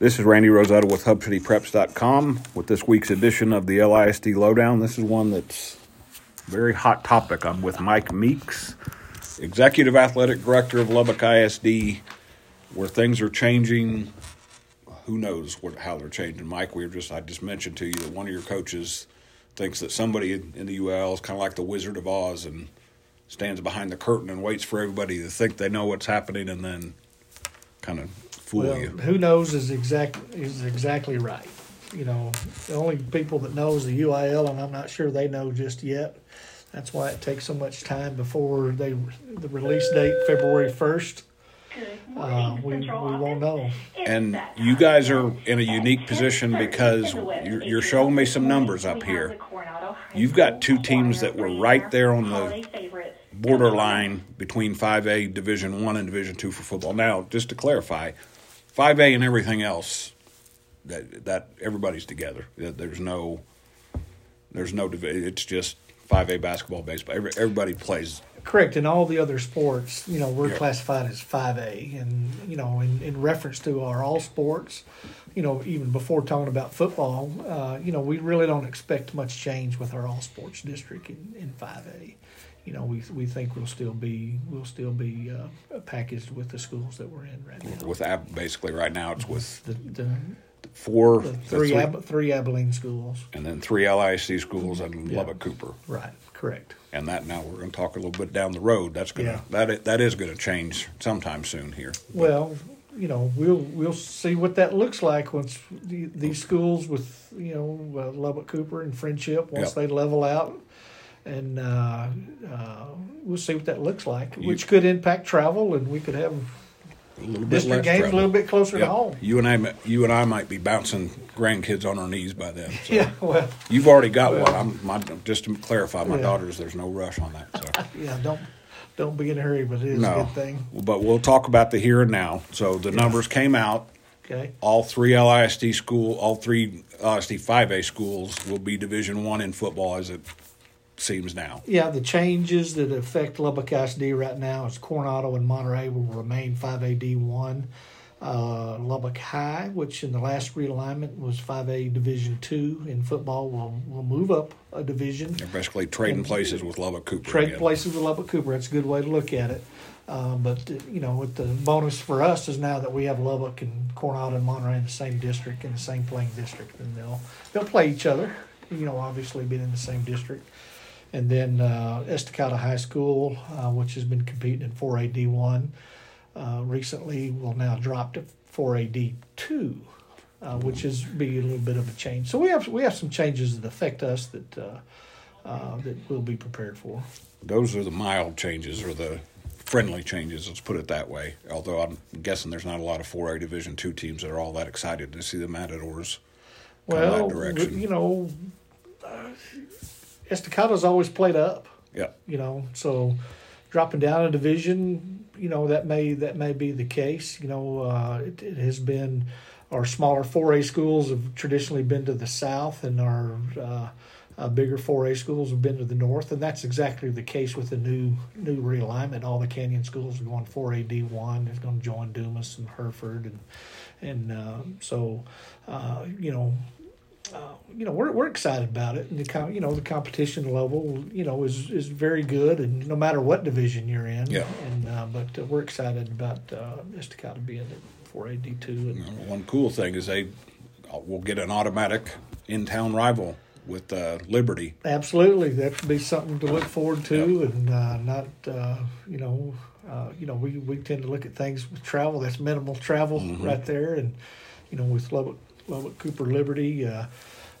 This is Randy Rosetta with HubCityPreps.com with this week's edition of the LISD Lowdown. This is one that's very hot topic. I'm with Mike Meeks, Executive Athletic Director of Lubbock ISD, where things are changing. Who knows what, how they're changing, Mike? We were just I just mentioned to you that one of your coaches thinks that somebody in the UL is kind of like the Wizard of Oz and stands behind the curtain and waits for everybody to think they know what's happening and then kind of fool well, you. Who knows is exact is exactly right. You know, the only people that knows the UIL, and I'm not sure they know just yet. That's why it takes so much time before they the release date February first. Uh, we, we won't know. And you guys are in a unique position because you're, you're showing me some numbers up here. You've got two teams that were right there on the borderline between 5A Division 1 and Division 2 for football. Now, just to clarify, 5A and everything else that that everybody's together. There's no there's no it's just 5A basketball, baseball. Every, everybody plays Correct. In all the other sports, you know, we're classified as 5A. And, you know, in, in reference to our all sports, you know, even before talking about football, uh, you know, we really don't expect much change with our all sports district in, in 5A. You know, we we think we'll still be we'll still be uh, packaged with the schools that we're in right now. With Ab- basically right now, it's with the, the four the three, the three, Ab- three Abilene schools, and then three LIC schools and yeah. Lubbock Cooper. Right. Correct. And that now we're going to talk a little bit down the road. That's going to yeah. that that is going to change sometime soon here. Well, you know, we'll we'll see what that looks like once the, these schools with you know uh, Lubbock Cooper and Friendship once yep. they level out, and uh, uh, we'll see what that looks like, you, which could impact travel, and we could have district games a little bit closer yep. to home. You and I, you and I might be bouncing grandkids on our knees by then. So. Yeah, well, you've already got well, one. I'm my, just to clarify, my yeah. daughters. There's no rush on that. So. yeah, don't don't be in a hurry, but it is no, a good thing. But we'll talk about the here and now. So the numbers came out. Okay. All three LISD school, all three LISD five A schools will be Division One in football as it seems now. Yeah, the changes that affect Lubbock ISD right now is Coronado and Monterey will remain 5AD1. Uh, Lubbock High, which in the last realignment was 5A Division Two in football, will will move up a division. They're basically trading and places with Lubbock Cooper. Trade again. places with Lubbock Cooper. That's a good way to look at it. Uh, but you know, with the bonus for us is now that we have Lubbock and Coronado and Monterey in the same district in the same playing district, and they'll they'll play each other. You know, obviously being in the same district and then uh, Estacado High School, uh, which has been competing in 4AD1, uh, recently will now drop to 4AD2, uh, which is be a little bit of a change. So we have we have some changes that affect us that uh, uh, that we'll be prepared for. Those are the mild changes or the friendly changes. Let's put it that way. Although I'm guessing there's not a lot of 4A Division two teams that are all that excited to see the Matadors. Well, you know Estacado's always played up. Yeah. You know, so dropping down a division, you know, that may that may be the case. You know, uh, it, it, has been our smaller 4A schools have traditionally been to the south, and our uh, uh, bigger 4A schools have been to the north, and that's exactly the case with the new new realignment. All the Canyon schools are going 4A D1. They're going to join Dumas and Hereford, and and uh, so uh, you know uh, you know, we're we're excited about it, and the you know the competition level, you know, is is very good, and no matter what division you're in, yeah. And uh, but uh, we're excited about uh, Estacado being at four AD two. And one cool thing is they uh, will get an automatic in town rival with uh, Liberty. Absolutely, that would be something to look forward to, yep. and uh, not uh, you know, uh, you know, we we tend to look at things with travel. That's minimal travel mm-hmm. right there, and you know, with Lubbock Lubbock Cooper Liberty. Uh,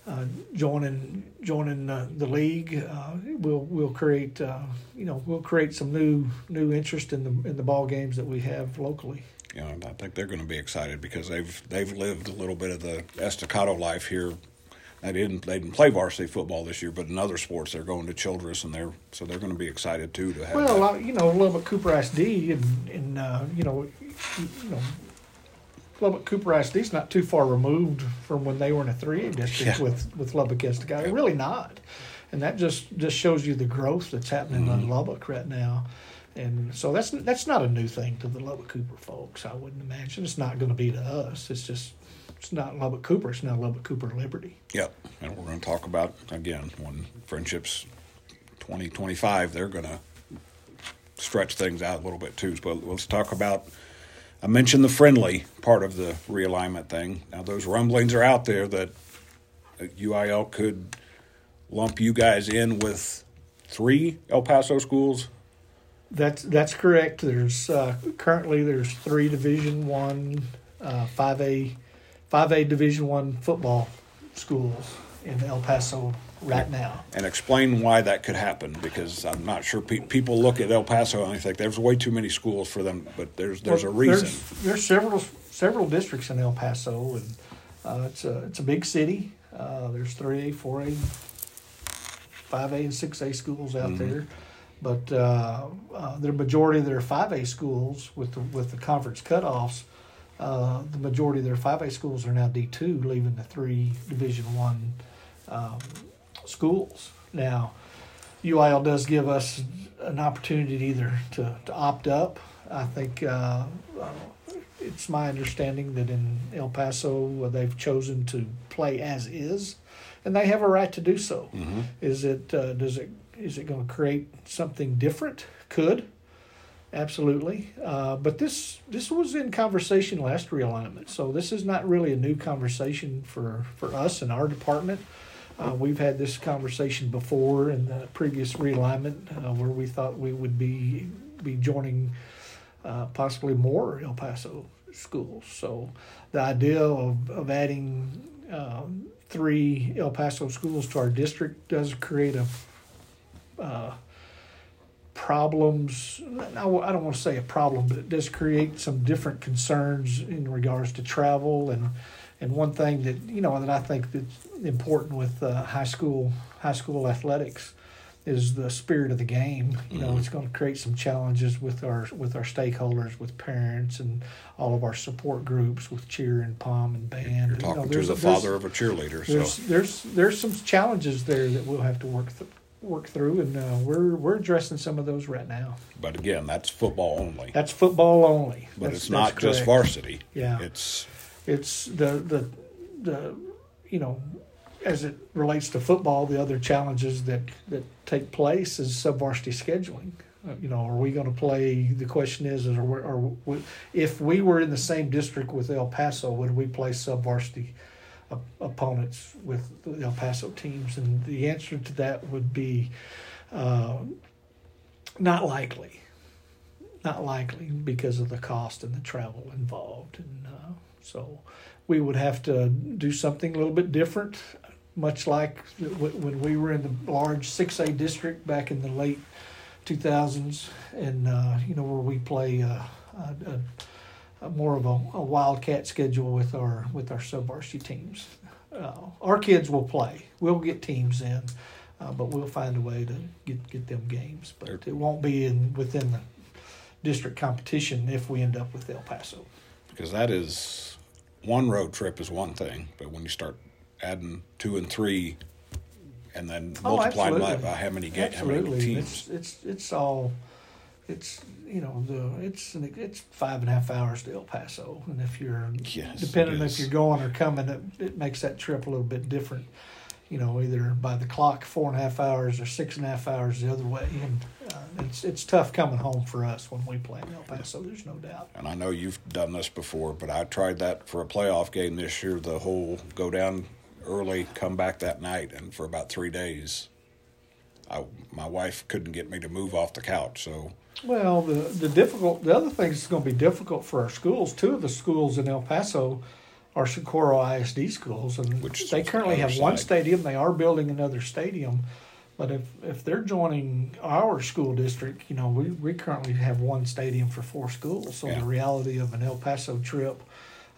uh, joining joining uh, the league, uh, we'll we'll create uh, you know we'll create some new new interest in the in the ball games that we have locally. Know, I think they're going to be excited because they've they've lived a little bit of the Estacado life here. They didn't they didn't play varsity football this year, but in other sports they're going to Childress and they're so they're going to be excited too to have. Well, you know, Lubbock Cooper SD and and uh, you know you know Lubbock Cooper ISD is not too far removed from when they were in a 3A district yeah. with, with Lubbock Estacado. Yeah. Really not. And that just, just shows you the growth that's happening mm-hmm. in Lubbock right now. And so that's that's not a new thing to the Lubbock Cooper folks. I wouldn't imagine it's not going to be to us. It's just it's not Lubbock Cooper. It's now Lubbock Cooper Liberty. Yep. And we're going to talk about, again, when friendships 2025, they're going to stretch things out a little bit too. But let's talk about. I mentioned the friendly part of the realignment thing. Now, those rumblings are out there that UIL could lump you guys in with three El Paso schools. That's that's correct. There's uh, currently there's three Division One, uh, five A, five A Division One football schools in El Paso right now. And explain why that could happen, because I'm not sure pe- people look at El Paso and they think there's way too many schools for them, but there's there's Well, a reason. There's, there's several several districts in El Paso, and uh, it's a it's a big city. Uh, there's three A, four A, five A, and six A schools out Mm-hmm. there, but uh, uh, the majority of their five A schools with the with the conference cutoffs. Uh, the majority of their five A schools are now D two, leaving the three Division one um, schools. Now, UIL does give us an opportunity either to, to opt up. I think uh, uh, it's my understanding that in El Paso uh, they've chosen to play as is, and they have a right to do so. Mm-hmm. Is it uh, does it is it going to create something different? Could absolutely, uh, but this this was in conversation last realignment, so this is not really a new conversation for for us in our department. Uh, we've had this conversation before in the previous realignment uh, where we thought we would be be joining uh, possibly more El Paso schools. So the idea of, of adding um, three El Paso schools to our district does create a uh, problems. I I don't want to say a problem, but it does create some different concerns in regards to travel and and one thing that you know that I think that's important with uh, high school high school athletics is the spirit of the game. You know, Mhm. it's going to create some challenges with our with our stakeholders, with parents, and all of our support groups with cheer and pom and band. You're You know, talking to there's- the father of a cheerleader, there's so there's there's some challenges there that we'll have to work th- work through, and uh, we're we're addressing some of those right now. but again, that's football only. That's football only. But That's- it's not just varsity. Yeah. It's It's the the the you know as it relates to football, the other challenges that that take place is sub-varsity scheduling. Uh, you know, are we going to play? The question is, is are we, are we, if we were in the same district with El Paso, would we play subvarsity op- opponents with El Paso teams? And the answer to that would be uh, not likely. Not likely because of the cost and the travel involved, and uh, so we would have to do something a little bit different, much like when we were in the large 6A district back in the late 2000s, and uh, you know where we play uh, a, a, more of a, a wildcat schedule with our with our sub varsity teams. Uh, our kids will play. We'll get teams in, uh, but we'll find a way to get get them games. But it won't be in within the district competition if we end up with El Paso. because that is one road trip is one thing, but when you start adding two and three, and then Oh, multiplying by, by how many ga- how many teams, it's it's it's all, it's you know the it's an, it's five and a half hours to El Paso, and if you're Yes, depending if you're going or coming, it, it makes that trip a little bit different. You know, either by the clock four and a half hours or six and a half hours the other way, and it's it's tough coming home for us when we play in El Paso. There's no doubt. and I know you've done this before, but I tried that for a playoff game this year. The whole go down early, come back that night, and for about three days, I my wife couldn't get me to move off the couch. So Well, the the difficult the other thing that's going to be difficult for our schools. Two of the schools in El Paso are Socorro ISD schools, and Which they currently have one stadium. They are building another stadium, but if if they're joining our school district, you know, we we currently have one stadium for four schools. So Yeah. the reality of an El Paso trip.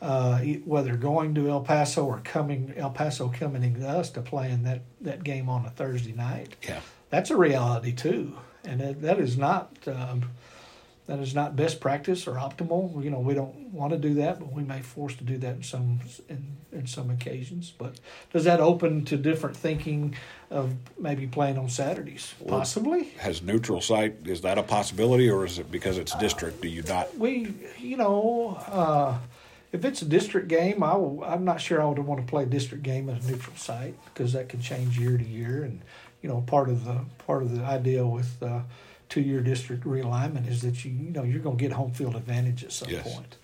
Uh, whether going to El Paso or coming El Paso coming to us to play in that, that game on a Thursday night, yeah, that's a reality too, and that, that is not um, that is not best practice or optimal. You know, we don't want to do that, but we may force to do that in some in, in some occasions. But does that open to different thinking of maybe playing on Saturdays? Well- Possibly. has neutral site is that a possibility, or is it because it's district? Do you not? We, you know, uh, if it's a district game, I will, I'm not sure I would want to play a district game at a neutral site because that could change year to year. And you know, part of the part of the idea with uh, two-year district realignment is that you you know you're going to get home field advantage at some Yes. point.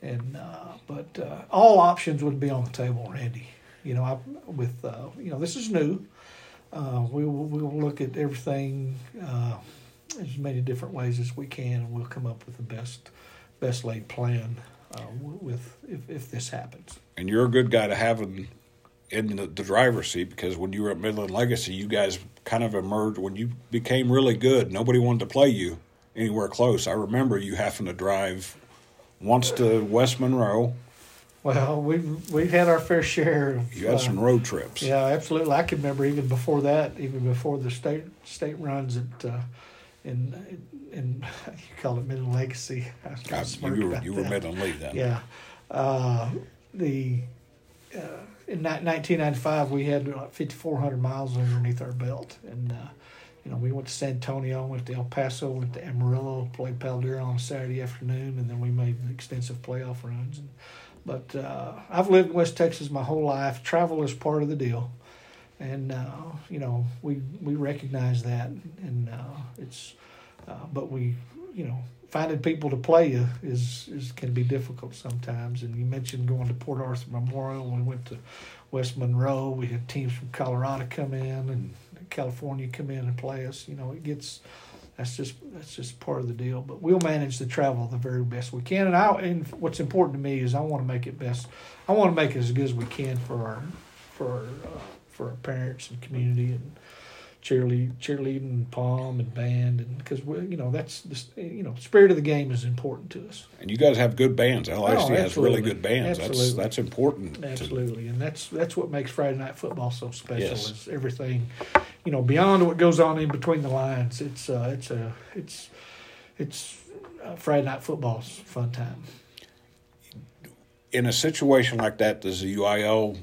And uh, but uh, all options would be on the table, Randy. You know, I, with uh, you know this is new. Uh, we will we will look at everything uh, as many different ways as we can, and we'll come up with the best best laid plan uh, with if, if this happens. And you're a good guy to have in, in the, the driver's seat because when you were at Midland Legacy, you guys kind of emerged when you became really good. Nobody wanted to play you anywhere close. I remember you having to drive once to West Monroe. Well, we've we've had our fair share. Of, You had uh, some road trips. Yeah, absolutely. I can remember even before that, even before the state state runs at uh, in in you call it Midland Legacy. I was God, you were you were. Midland Lee then. Yeah, uh, the uh, in ni- 1995 we had like 5,400 miles underneath our belt, and uh, you know we went to San Antonio, went to El Paso, went to Amarillo, played Palo Duro on Saturday afternoon, and then we made extensive playoff runs. And, but uh, I've lived in West Texas my whole life. Travel is part of the deal, and uh, you know we we recognize that, and uh, it's uh, but we you know finding people to play you is is can be difficult sometimes. And you mentioned going to Port Arthur Memorial. We went to West Monroe. We had teams from Colorado come in and California come in and play us. You know, it gets that's just that's just part of the deal. But we'll manage the travel the very best we can. And I and what's important to me is I want to make it best. I want to make it as good as we can for our for our, uh, for our parents and community and cheerlead, cheerleading, pom and band, and because we, you know that's the you know spirit of the game is important to us. And you guys have good bands. LIC has really Oh, good bands. That's Absolutely. that's important. to- Absolutely, and that's that's what makes Friday night football so special. Yes. Is everything, you know, beyond what goes on in between the lines. It's uh, it's a it's it's uh, Friday night football's fun time. in a situation like that, does the UIL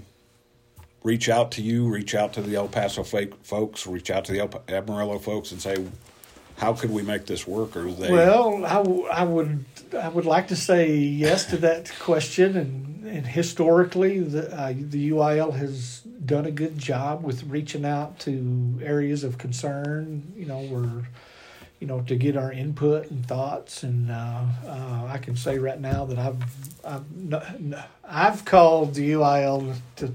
reach out to you, reach out to the El Paso fake folks, reach out to the El Amarillo folks, and say, "How could we make this work?" Or they? Well, I, w- I would I would like to say yes to that question, and, and historically, the uh, the UIL has done a good job with reaching out to areas of concern. You know, we're you know to get our input and thoughts, and uh, uh, I can say right now that I've I've, no, no, I've called the UIL to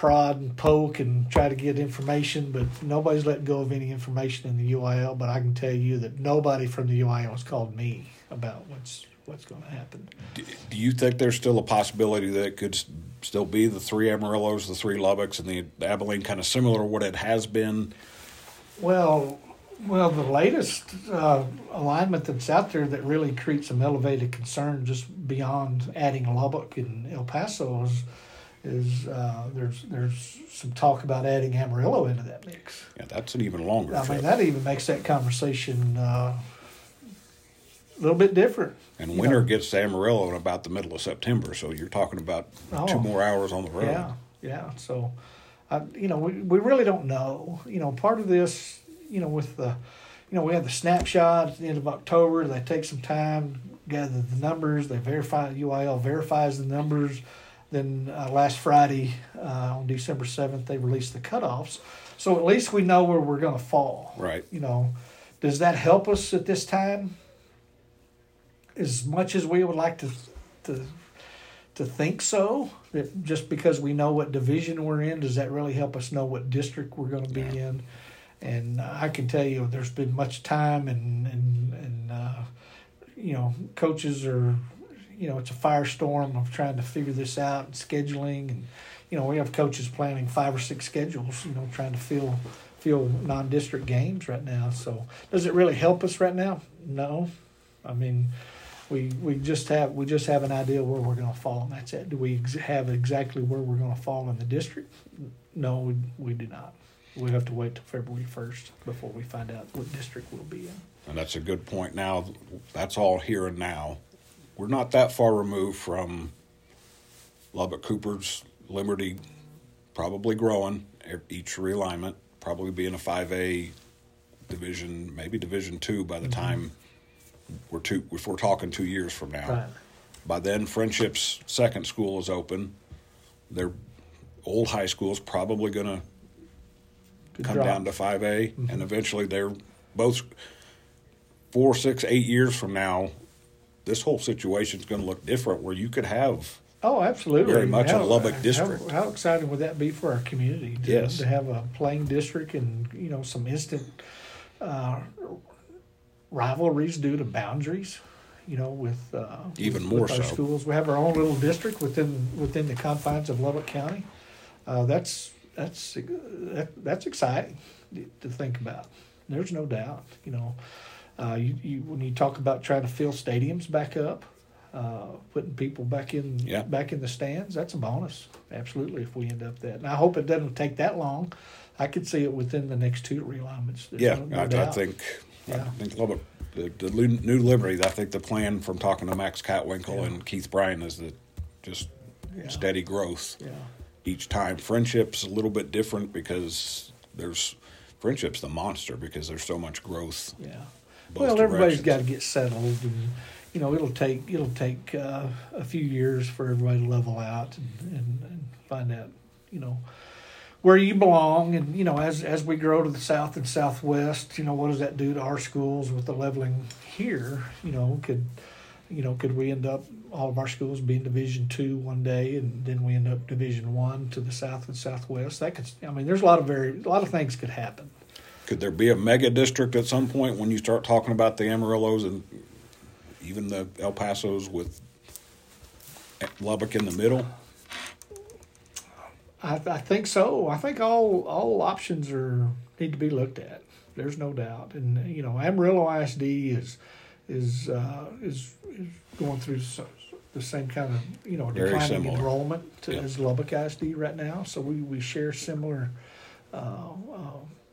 prod and poke and try to get information, but nobody's letting go of any information in the UIL. But I can tell you that nobody from the UIL has called me about what's what's going to happen. do, do you think there's still a possibility that it could still be the three Amarillos, the three Lubbocks, and the Abilene, kind of similar to what it has been? Well, well, the latest uh, alignment that's out there that really creates some elevated concern, just beyond adding Lubbock and El Paso, is, is uh, there's there's some talk about adding Amarillo into that mix. Yeah, that's an even longer I trip. mean, that even makes that conversation uh, a little bit different. and winter know. gets to Amarillo in about the middle of September, so you're talking about Oh. two more hours on the road. Yeah, yeah. So, I, you know, we, we really don't know. You know, part of this, you know, with the, you know, we have the snapshot at the end of October. They take some time, gather the numbers. They verify, UIL verifies the numbers. Then uh, last Friday, uh, on December 7th, they released the cutoffs. So at least we know where we're going to fall. Right. You know, does that help us at this time? As much as we would like to, to to think so. That just because we know what division we're in, does that really help us know what district we're going to be Yeah. in? And uh, I can tell you, there's been much time, and and and uh, you know, coaches are, you know, it's a firestorm of trying to figure this out and scheduling, and you know, we have coaches planning five or six schedules, you know, trying to fill fill non-district games right now. So, does it really help us right now? No, I mean we we just have we just have an idea where we're going to fall, and that's it. Do we ex- have exactly where we're going to fall in the district? No, we, we do not. We have to wait till February first before we find out what district we'll be in. And that's a good point. Now, that's all here and now. We're not that far removed from Lubbock Cooper's Liberty probably growing e- each realignment, probably being a 5A division, maybe Division two by the mm-hmm. time we're two, if we're talking two years from now. Right. by then, Friendship's second school is open. Their old high school is probably going to come drop. down to 5A, and mm-hmm. eventually they're both four, six, eight years from now. This whole situation is going to look different, where you could have Oh, absolutely. Very much a Lubbock district. How, exciting would that be for our community? To, Yes. To have a playing district and you know some instant uh, rivalries due to boundaries. You know, with uh, Even with, more with our so. schools, we have our own little district within within the confines of Lubbock County. Uh, that's that's that, that's exciting to think about. There's no doubt. You know, uh, you, you when you talk about trying to fill stadiums back up, uh, putting people back in Yeah. back in the stands, that's a bonus. Absolutely, if we end up that. And I hope it doesn't take that long. I could see it within the next two realignments. There's Yeah, no- I, I think I Yeah. think Lubbock, the, the new Liberty. I think the plan from talking to Max Catwinkle Yeah. and Keith Bryant is that just Yeah. steady growth Yeah. each time. Friendship's a little bit different because there's friendship's the monster because there's so much growth. Yeah. Well, everybody's got to get settled, and you know it'll take it'll take uh, a few years for everybody to level out and, and, and find out you know where you belong, and you know as as we grow to the south and southwest, you know what does that do to our schools with the leveling here? You know could you know could we end up all of our schools being Division two one day, and then we end up Division one to the south and southwest? That could I mean there's a lot of very a lot of things could happen. Could there be a mega district at some point when you start talking about the Amarillos and even the El Pasos with Lubbock in the middle? I, I think so. I think all all options are need to be looked at. There's no doubt, and you know Amarillo ISD is is uh, is, is going through so, the same kind of you know Very declining similar. enrollment to, Yeah. as Lubbock ISD right now. So we, we share similar uh, uh,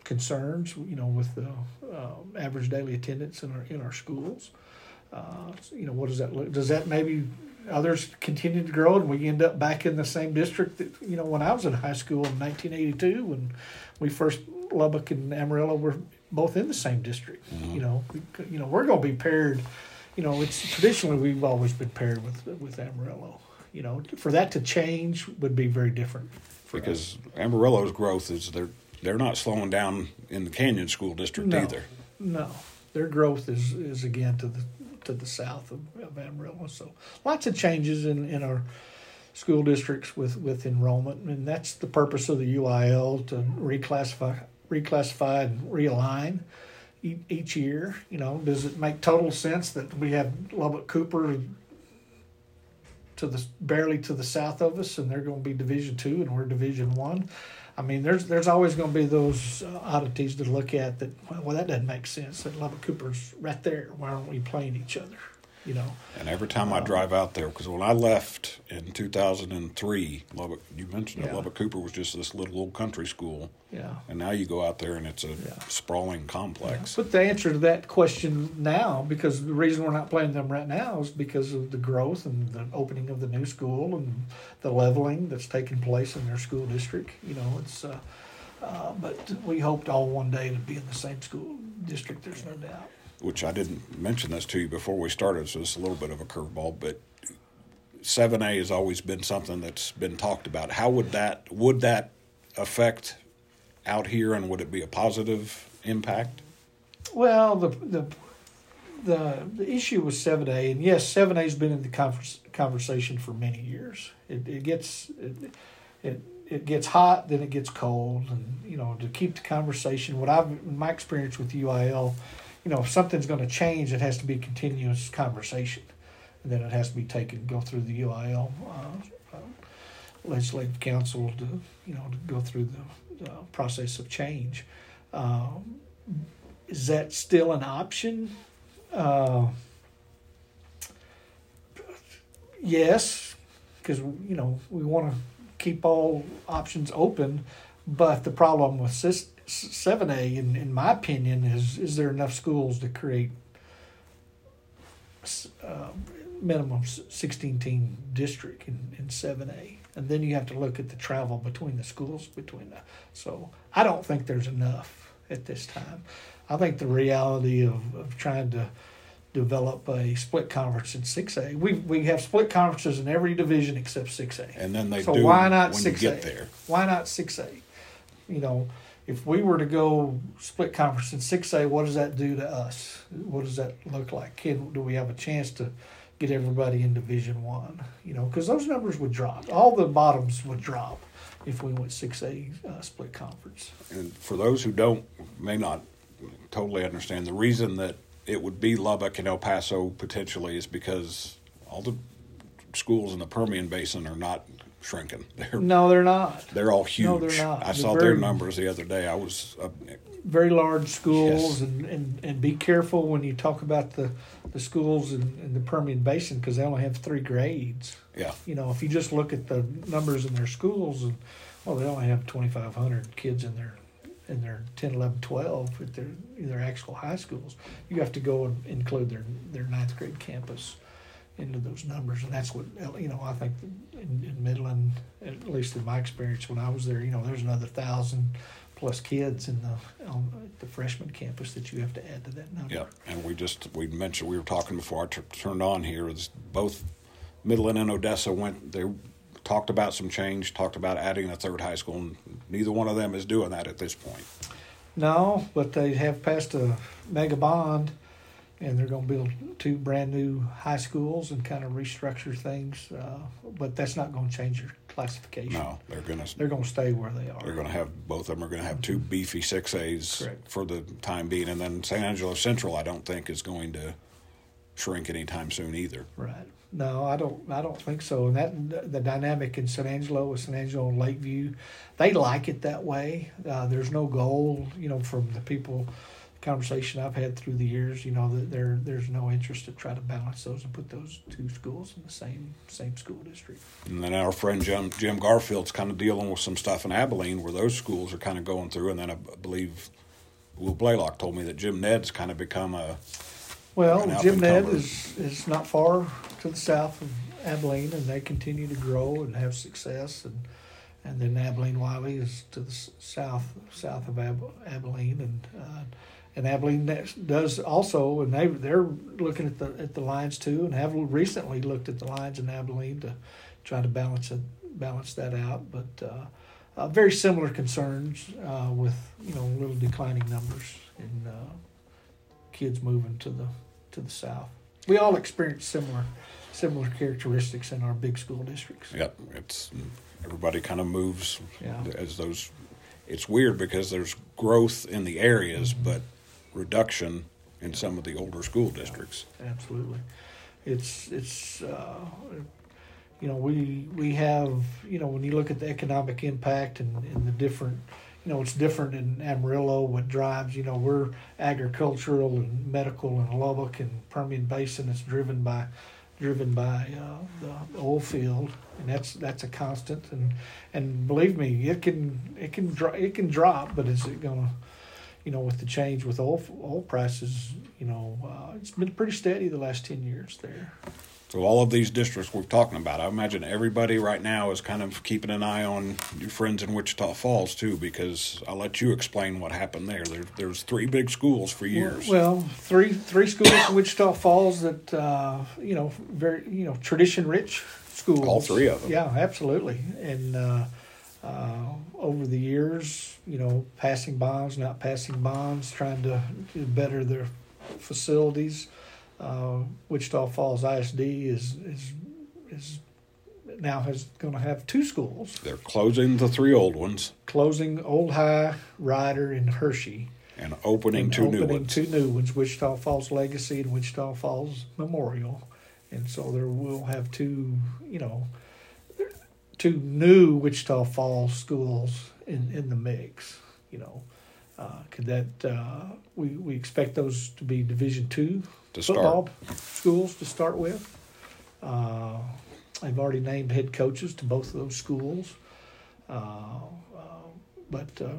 concerns. You know with the uh, average daily attendance in our in our schools. Uh, you know what does that look? Does that maybe others continue to grow and we end up back in the same district that you know when I was in high school in 1982 when we first Lubbock and Amarillo were both in the same district. You know, we, you know we're going to be paired. You know, it's traditionally we've always been paired with with Amarillo. You know, for that to change would be very different. For us. Because Amarillo's growth is they're they're not slowing down in the Canyon School District No. either. No, their growth is is again to the to the south of, of Amarillo. So lots of changes in, in our school districts with, with enrollment, and that's the purpose of the UIL to reclassify reclassify and realign each year. You know, does it make total sense that we have Lubbock Cooper to the barely to the south of us, and they're going to be Division two, and we're Division one? I mean, there's there's always going to be those uh, oddities to look at that. Well, well, that doesn't make sense. That Lubbock Cooper's right there. Why aren't we playing each other? You know. And every time I drive out there, because when I left in 2003, Lubbock, you mentioned it, Yeah. Lubbock Cooper was just this little old country school. Yeah. And now you go out there and it's a Yeah. sprawling complex. But the answer to that question now, because the reason we're not playing them right now is because of the growth and the opening of the new school and the leveling that's taking place in their school district. You know, it's. Uh, uh, but we hoped all one day to be in the same school district. There's no doubt. Which I didn't mention this to you before we started, so it's a little bit of a curveball, but 7A has always been something that's been talked about. How would that would that affect out here, and would it be a positive impact? Well, the the the the issue with seven A, and yes, seven A's been in the convers- conversation for many years. It, it gets it, it it gets hot, then it gets cold, and you know to keep the conversation. What I've my experience with UIL, you know, if something's going to change, it has to be continuous conversation, and then it has to be taken go through the UIL uh, uh, legislative council to you know to go through the uh, process of change. Um, is that still an option? Uh, yes, because you know we want to keep all options open, but the problem with seven A, in, in my opinion, is is there enough schools to create uh, minimum sixteen team district in in seven A, and then you have to look at the travel between the schools between the. So I don't think there's enough at this time. I think the reality of, of trying to develop a split conference in six A. We we have split conferences in every division except six A. And then they So do why not when six you A? get there. Why not six A? You know, if we were to go split conference in six A, what does that do to us? What does that look like? Can do we have a chance to get everybody in Division One? You know, because those numbers would drop. All the bottoms would drop if we went six A uh, split conference. And for those who don't, may not totally understand, the reason that it would be Lubbock and El Paso potentially is because all the schools in the Permian Basin are not shrinking. They're No, they're not. they're all huge. No, they're not. I They're saw very- their numbers the other day. I was uh, very large schools Yes. and, and, and be careful when you talk about the, the schools in, in the Permian Basin because they only have three grades. yeah. You know, if you just look at the numbers in their schools, and well, they only have 2,500 kids in their in their 10, 11, 12 at their their actual high schools. You have to go and include their their ninth grade campus into those numbers, and that's what you know. I think in, in Midland, at least in my experience when I was there, you know, there's another thousand plus kids in the on the freshman campus that you have to add to that number. Yeah, and we just we mentioned we were talking before I t- turned on here. Is both Midland and Odessa went. They talked about some change, talked about adding a third high school, and neither one of them is doing that at this point. No, but they have passed a mega bond, and they're going to build two brand new high schools and kind of restructure things. Uh, but that's not going to change your classification. No, they're gonna They're going to stay where they are. they're gonna have both of them are gonna have two beefy six A's Correct. for the time being, and then San Angelo Central I don't think is going to shrink anytime soon either. Right. No, I don't. I don't think so. And that the dynamic in San Angelo with San Angelo and Lakeview, they like it that way. Uh, there's no goal, you know, from the people. Conversation I've had through the years, you know, that there there's no interest to try to balance those and put those two schools in the same same school district. And then our friend Jim, Jim Garfield's kind of dealing with some stuff in Abilene where those schools are kind of going through. And then I believe Will Blaylock told me that Jim Ned's kind of become a Well, Jim Ned is is not far to the south of Abilene, and they continue to grow and have success. And and then Abilene Wylie is to the south south of Ab- Abilene, and uh, and Abilene does also, and they they're looking at the at the lines too, and have recently looked at the lines in Abilene to try to balance it balance that out, but. Uh, uh, very similar concerns uh, with you know little declining numbers and uh, kids moving to the to the south. We all experience similar similar characteristics in our big school districts. Yep, it's everybody kind of moves Yeah. as those. It's weird because there's growth in the areas, Mm-hmm. but reduction in some of the older school districts. Absolutely, it's it's uh, you know we we have you know when you look at the economic impact and, and the different you know it's different in Amarillo what drives you know we're agricultural and medical in Lubbock and Permian Basin is driven by driven by uh, the oil field and that's that's a constant and and believe me it can it can dro- it can drop but is it gonna you know with the change with oil oil prices you know uh, it's been pretty steady the last 10 years there So all of these districts we're talking about, I imagine everybody right now is kind of keeping an eye on your friends in Wichita Falls too, because I'll let you explain what happened there. There, there's three big schools for years. Well, three three schools in Wichita Falls that uh, you know very you know tradition rich schools. All three of them. Yeah, absolutely. And uh, uh, over the years, you know, passing bonds, not passing bonds, trying to, better their facilities. Uh, Wichita Falls ISD is is is now has going to have two schools They're closing the three old ones closing Old High, Rider, and Hirschi. and opening and two new opening ones. two new ones, Wichita Falls Legacy and Wichita Falls Memorial, and so there will have two, you know, two new Wichita Falls schools in in the mix. You know, uh, could that uh, we we expect those to be Division two To football schools to start with. Uh, I've already named head coaches to both of those schools. Uh, uh, but uh,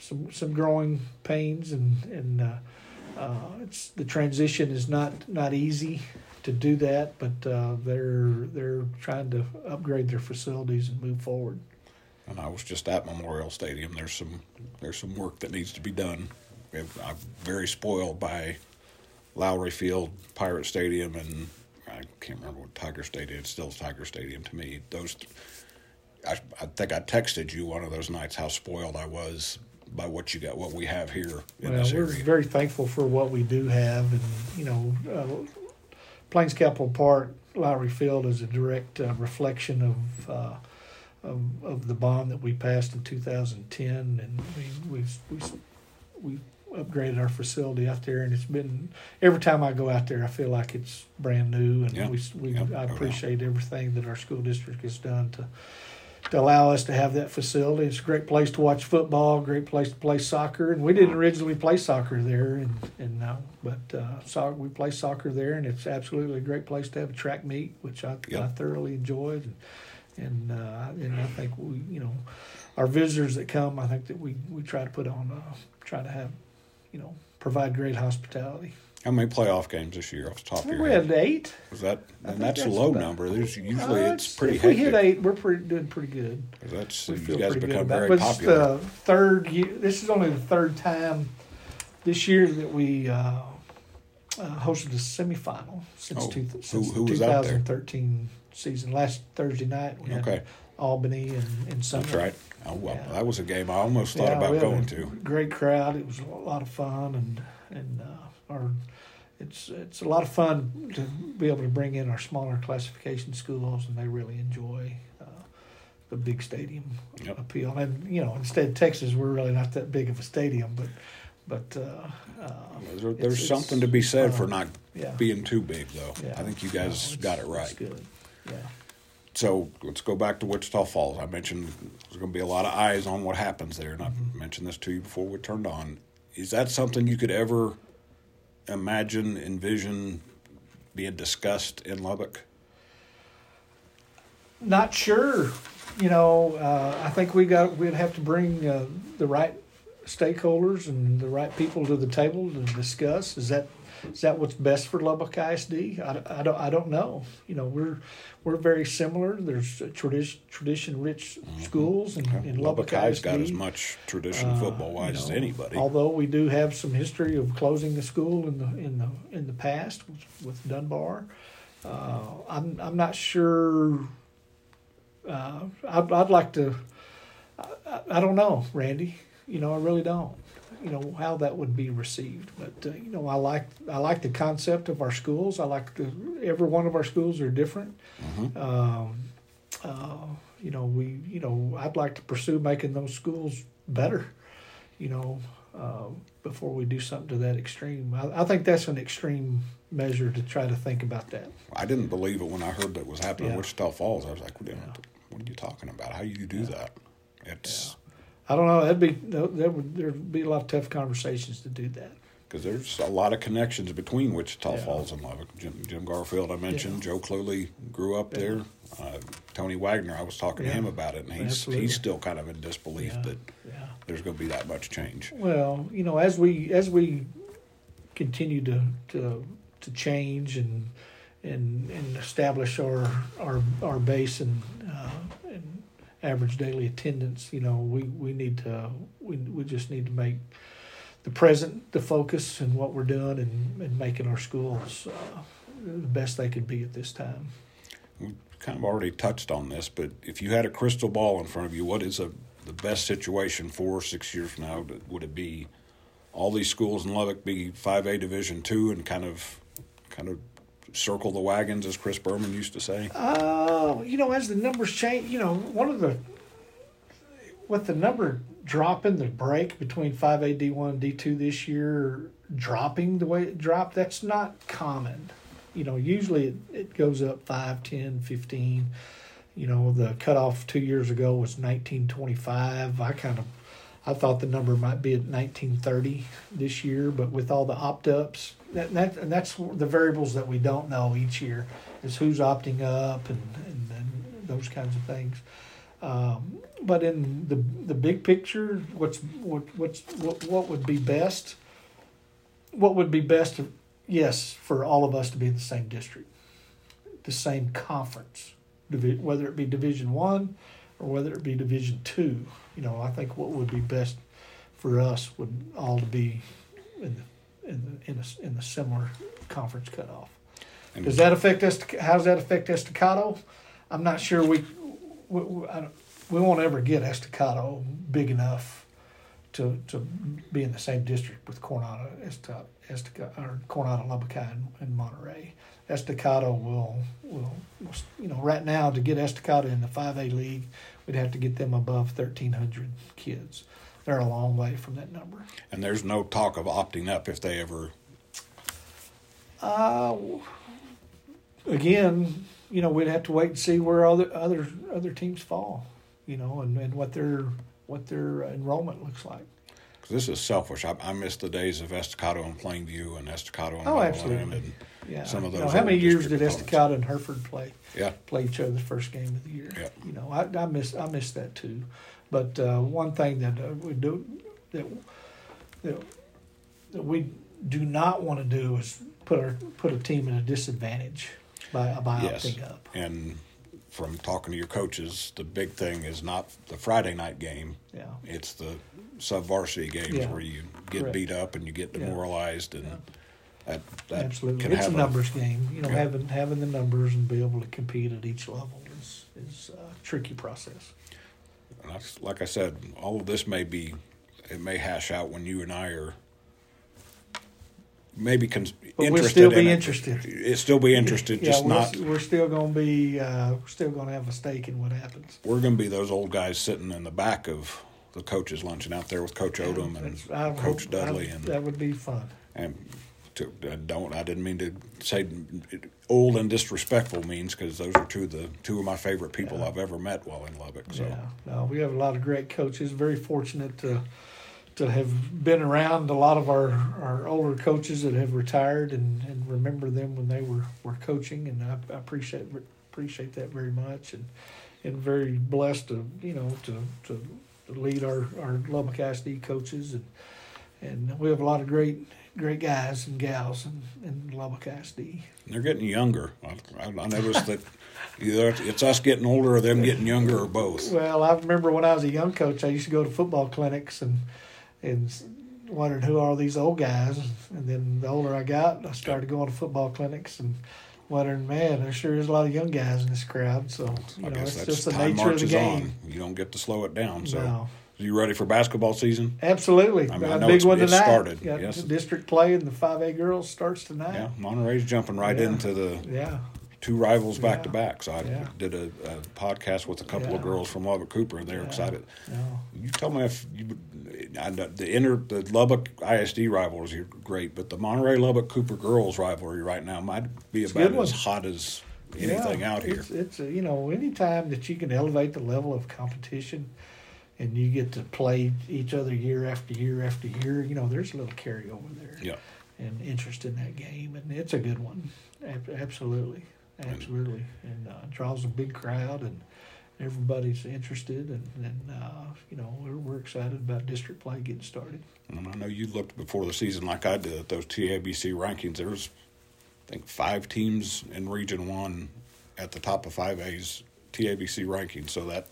some some growing pains and and uh, uh, it's the transition is not not easy to do that, but uh, they're they're trying to upgrade their facilities and move forward. And I was just at Memorial Stadium. There's some there's some work that needs to be done. I'm very spoiled by Lowrey Field, Pirate Stadium, and I can't remember what Tiger Stadium. It's still Tiger Stadium to me. Those, I, I think I texted you one of those nights how spoiled I was by what you got, what we have here in well, this we're very thankful for what we do have, and you know, uh, Plains Capital Park, Lowrey Field is a direct uh, reflection of, uh, of of the bond that we passed in 2010, and we we we we upgraded our facility out there, and it's been every time I go out there, I feel like it's brand new, and Yeah. we we Yeah, I doubt. appreciate everything that our school district has done to to allow us to have that facility. It's a great place to watch football, great place to play soccer. And we didn't originally play soccer there, and and now, but uh, so we play soccer there, and it's absolutely a great place to have a track meet, which I, I thoroughly enjoyed. And and, uh, and I think we, you know, our visitors that come, I think that we we try to put on, uh, try to have, you know, provide great hospitality. How many playoff games this year off the top of your We head? had eight. Was that? And think that's a low about- number. There's usually Uh, it's pretty if we hectic. hit eight, we're pretty doing pretty good. That's we you guys become very it. But popular. It's the third year. This is only the third time this year that we uh, uh, hosted a semifinal since, Oh, two, since who the was 2013 season. Last Thursday night we had Okay. Albany and, and Sumner. That's right. Oh, well, Yeah. that was a game I almost thought Yeah, about we had going to. Great crowd. It was a lot of fun, and and uh, our it's it's a lot of fun to be able to bring in our smaller classification schools, and they really enjoy uh, the big stadium Yep. appeal. And you know, instead of Texas, we're really not that big of a stadium, but but uh, uh, There- There's it's- something it's to be said for not yeah, being too big, though. yeah. I think you guys it's- got it right. good. Yeah. So let's go back to Wichita Falls. I mentioned there's going to be a lot of eyes on what happens there, and I Mm-hmm. mentioned this to you before we turned on. Is that something you could ever imagine, envision being discussed in Lubbock? Not sure. You know, uh, I think we got we'd have to bring uh, the right stakeholders and the right people to the table to discuss. Is that is that what's best for Lubbock ISD? I, I don't I don't know. You know, we're we're very similar. There's tradition tradition rich schools in, in Lubbock, Lubbock ISD. got as much tradition Uh, football wise you as anybody. Although we do have some history of closing the school in the in the in the past with, with Dunbar, uh, I'm I'm not sure. Uh, I'd I'd like to. I, I don't know, Randy. You know, I really don't. You know how that would be received, but uh, you know, I like I like the concept of our schools. I like the every one of our schools are different. Mhm. Um, uh, you know, we, you know, I'd like to pursue making those schools better, you know, uh, before we do something to that extreme. I, I think that's an extreme measure to try to think about that. I didn't believe it when I heard that was happening in Yeah. Wichita Falls. I was like, what, Yeah. what are you talking about? How do you do that? It's I don't know. That'd be there would there'd be a lot of tough conversations to do that. because there's a lot of connections between Wichita Yeah. Falls and Lubbock. Jim, Jim Garfield, I mentioned. Joe Cluley grew up there. Uh, Tony Wagner, I was talking to him about it, and he's Absolutely. he's still kind of in disbelief Yeah. that Yeah. there's going to be that much change. Well, you know, as we as we continue to to to change and and and establish our our our base and uh, and average daily attendance, you know, we we need to we we just need to make the present the focus and what we're doing and, and making our schools uh, the best they could be at this time. We kind of already touched on this, but if you had a crystal ball in front of you, what is a the best situation four or six years from now? Would it be all these schools in Lubbock be five A Division two and kind of kind of circle the wagons, as Chris Berman used to say? Uh, you know, as the numbers change, you know, one of the with the number dropping the break between five A D one and D two this year dropping the way it dropped, that's not common. You know, usually it, it goes up 5, 10, 15. You know, the cutoff two years ago was nineteen twenty five. I kind of I thought the number might be at 1930 this year, but with all the opt ups, that, that, and that's the variables that we don't know each year is who's opting up and, and, and those kinds of things. Um, but in the the big picture, what's what what's what, what would be best? What would be best? Yes, for all of us to be in the same district, the same conference, whether it be Division One or whether it be Division Two. You know, I think what would be best for us would all to be in the in the in, a, in the similar conference cutoff. Does that affect us? How does that affect Estacado? I'm not sure. We we, we, I don't, we won't ever get Estacado big enough to to be in the same district with Coronado, Estacado, or Coronado, Lubbock, and, and Monterey. Estacado will, will will you know right now to get Estacado in the five A league, we'd have to get them above thirteen hundred kids. They're a long way from that number. and there's no talk of opting up if they ever. Uh, again, you know, we'd have to wait and see where other other other teams fall, you know, and, and what their what their enrollment looks like. This is selfish. I, I miss the days of Estacado and Plainview and Estacado and Oh, absolutely. and Yeah. Some of You know, those how many years did district Estacado and Hereford play yeah. play each other the first game of the year? Yeah. You know, I, I miss I miss that too. But uh, one thing that uh, we do that, that that we do not want to do is put our put a team at a disadvantage by by Yes. opting up. And from talking to your coaches, the big thing is not the Friday night game. Yeah. It's the sub varsity games Yeah. where you get Correct. beat up and you get Yeah. demoralized and Yeah. that that Absolutely, it's a numbers game. You know, Yeah. having having the numbers and be able to compete at each level is is a tricky process. Like I said, all of this may be, it may hash out when you and I are maybe con- But we'll interested still in be it. interested. It still be interested, yeah, just we're, not. We're still going to be. Uh, we're still going to have a stake in what happens. We're going to be those old guys sitting in the back of the coaches' luncheon out there with Coach Odom and Coach hope- Dudley I- and that would be fun. and to, I don't I didn't mean to say old and disrespectful means because those are two of the two of my favorite people Yeah. I've ever met while in Lubbock. So Yeah, no, we have a lot of great coaches. Very fortunate to to have been around a lot of our, our older coaches that have retired and, and remember them when they were, were coaching, and I, I appreciate appreciate that very much, and and very blessed to you know to to, to lead our our Lubbock ISD coaches, and and we have a lot of great great guys and gals in, in Lubbock ISD. they're getting younger. I, I, I noticed that either it's us getting older or them getting younger or both. Well, I remember when I was a young coach, I used to go to football clinics and and wondered who are these old guys. And then the older I got, I started going to football clinics and wondering, man, there sure is a lot of young guys in this crowd. So you I know, it's just the nature of the game. on. You don't get to slow it down. So, No. You ready for basketball season? Absolutely, I mean, I know big it's- one it's tonight. started, Got yes. district play and the five A girls starts tonight. Yeah, Monterey's jumping right Yeah. into the Yeah, two rivals back to back. So I Yeah. did a, a podcast with a couple of girls from Lubbock Cooper, and they're Yeah. excited. You tell me if you, I the inner the Lubbock ISD rivalry are great, but the Monterey Lubbock Cooper girls rivalry right now might be a about as hot as anything Yeah, out here. It's, it's a, you know anytime that you can elevate the level of competition, and you get to play each other year after year after year. You know, there's a little carryover there. Yeah. And interest in that game, and it's a good one. Absolutely, absolutely, and uh, draws a big crowd, and everybody's interested, and, and uh, you know we're, we're excited about district play getting started. And I know you looked before the season like I did at those TABC rankings. There was, I think, five teams in Region One at the top of five A's TABC rankings. So that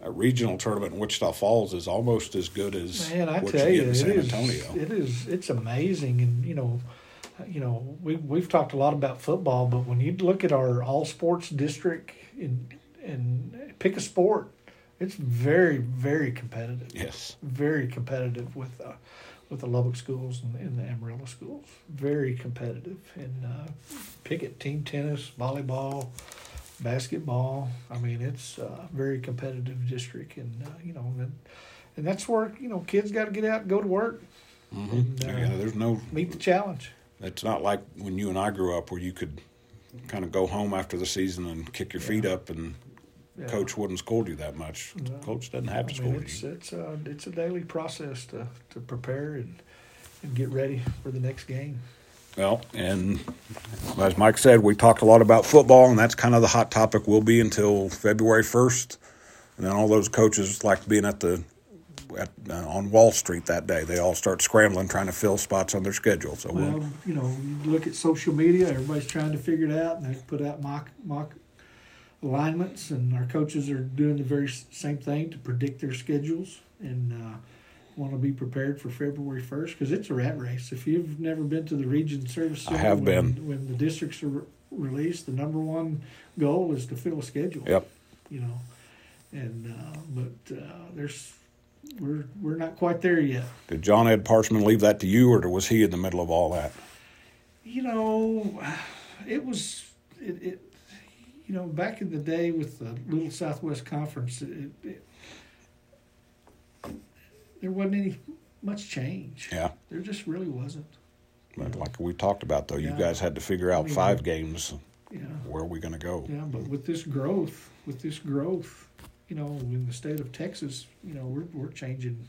a regional tournament in Wichita Falls is almost as good as Man, I what tell you get in San is. Antonio. It is. It's amazing, and you know, you know, we we've talked a lot about football, but when you look at our all sports district and and pick a sport, it's very very competitive. Yes. Very competitive with uh, with the Lubbock schools and, and the Amarillo schools. Very competitive, and uh, pick it team tennis, volleyball. Basketball. I mean, it's a very competitive district, and uh, you know, and, and that's where you know kids got to get out and go to work, hmm And, uh, yeah, there's no. meet the challenge. It's not like when you and I grew up where you could kind of go home after the season and kick your feet up and Yeah. coach wouldn't scold you that much. No. Coach doesn't have to I mean, scold it's you. it's a it's a daily process to to prepare and and get ready for the next game. Well, and as Mike said, we talked a lot about football, and that's kind of the hot topic will be until February first. And then all those coaches like being at the at, uh, on Wall Street that day. They all start scrambling trying to fill spots on their schedule. So we'll, Well, you know, you look at social media, everybody's trying to figure it out, and they put out mock mock alignments, and our coaches are doing the very same thing to predict their schedules, and uh, want to be prepared for February first because it's a rat race. If you've never been to the region service I have when, been. when the districts are re- released. The number one goal is to fill a schedule. Yep. You know, and uh, but uh, there's we're we're not quite there yet. Did John Ed Parchman leave that to you, or was he in the middle of all that? You know, it was it. it you know, back in the day with the Little Southwest Conference, it, it, there wasn't any much change. Yeah. There just really wasn't. But like we talked about, though, you guys had to figure out I mean, five games. Yeah. Where are we going to go? Yeah, but with this growth, with this growth, you know, in the state of Texas, you know, we're we're changing.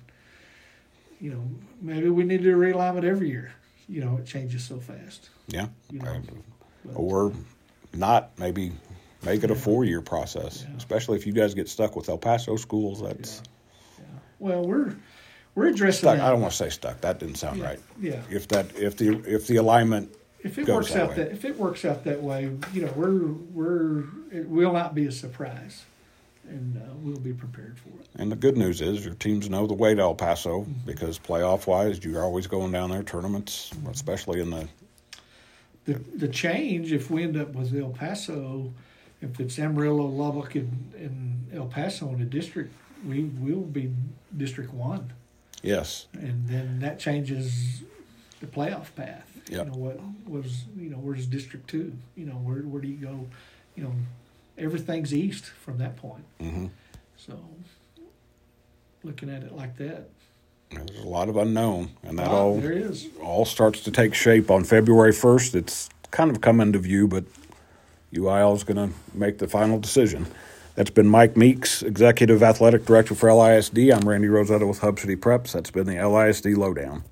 You know, maybe we need to realign it every year. You know, it changes so fast. Yeah. You know, but, Or not, maybe make it a four year process, Yeah. especially if you guys get stuck with El Paso schools. That's yeah. Well, we're we're addressing stuck. that. I don't want to say stuck. That didn't sound yeah, right. Yeah. If that, if the, if the alignment, If it works that out way. that if it works out that way, you know, we're we're it will not be a surprise, and uh, we'll be prepared for it. and the good news is your teams know the way to El Paso because playoff wise, you're always going down there tournaments, especially in the The the change if we end up with El Paso, if it's Amarillo, Lubbock, and, and El Paso in the district, we will be District One, yes, and then that changes the playoff path. Yep. You know what was you know where's District Two? You know where where do you go? You know everything's east from that point. hmm So looking at it like that, there's a lot of unknown, and that ah, all there is. all starts to take shape on February 1st. It's kind of come into view, but UIL is going to make the final decision. That's been Mike Meeks, Executive Athletic Director for LISD. I'm Randy Rosetta with Hub City Preps. That's been the LISD Lowdown.